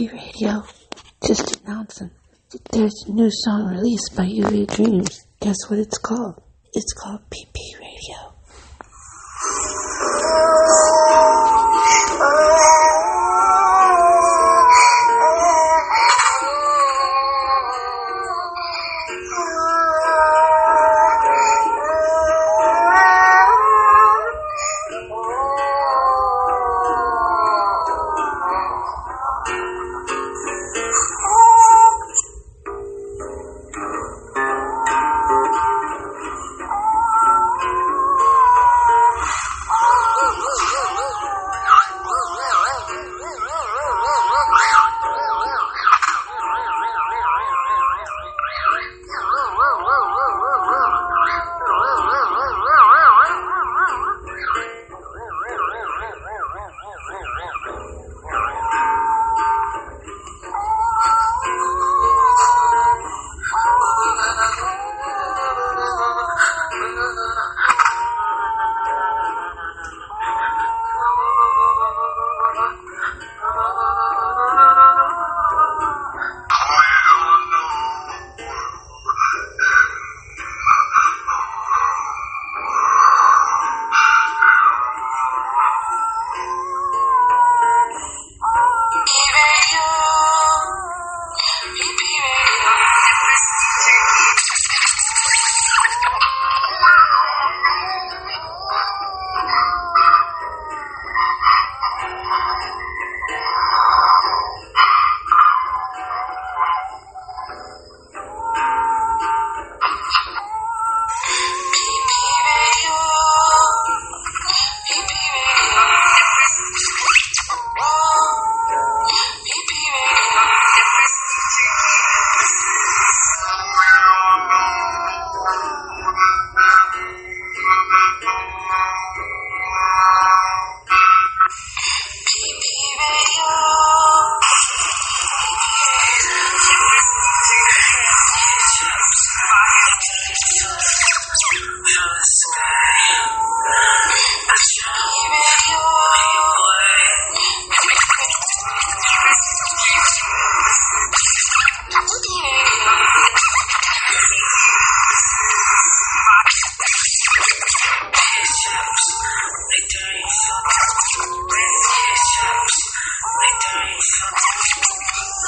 PP Radio. Just announcing there's a new song released by Lluvia Dreams. Guess what it's called? It's called PP Radio.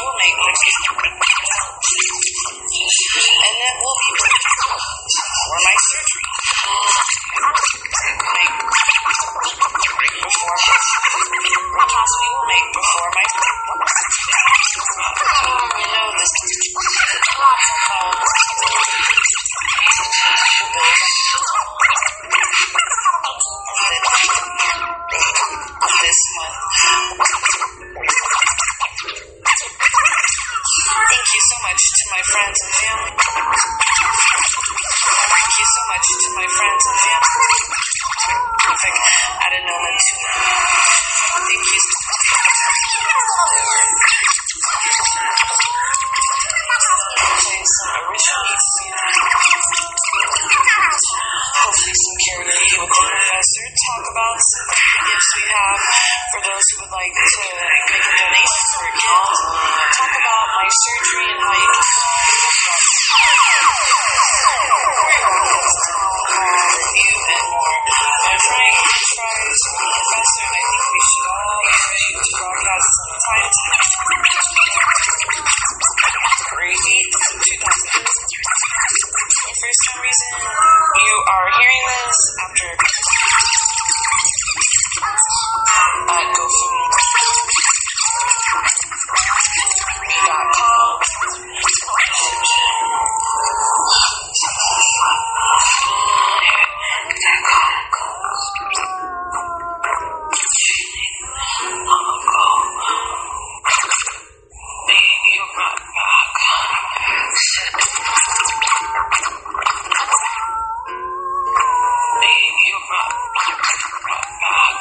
shoemaker friends and family. Thank you so much to my friends and family. Perfect. Adenoma 2. Thank you so much. Doing some original Hopefully some Q&A with the professor talk about some gifts we have for those who would like to make a donation for a kid. Talk about my surgery and how you can Science. May you brought back, brought back,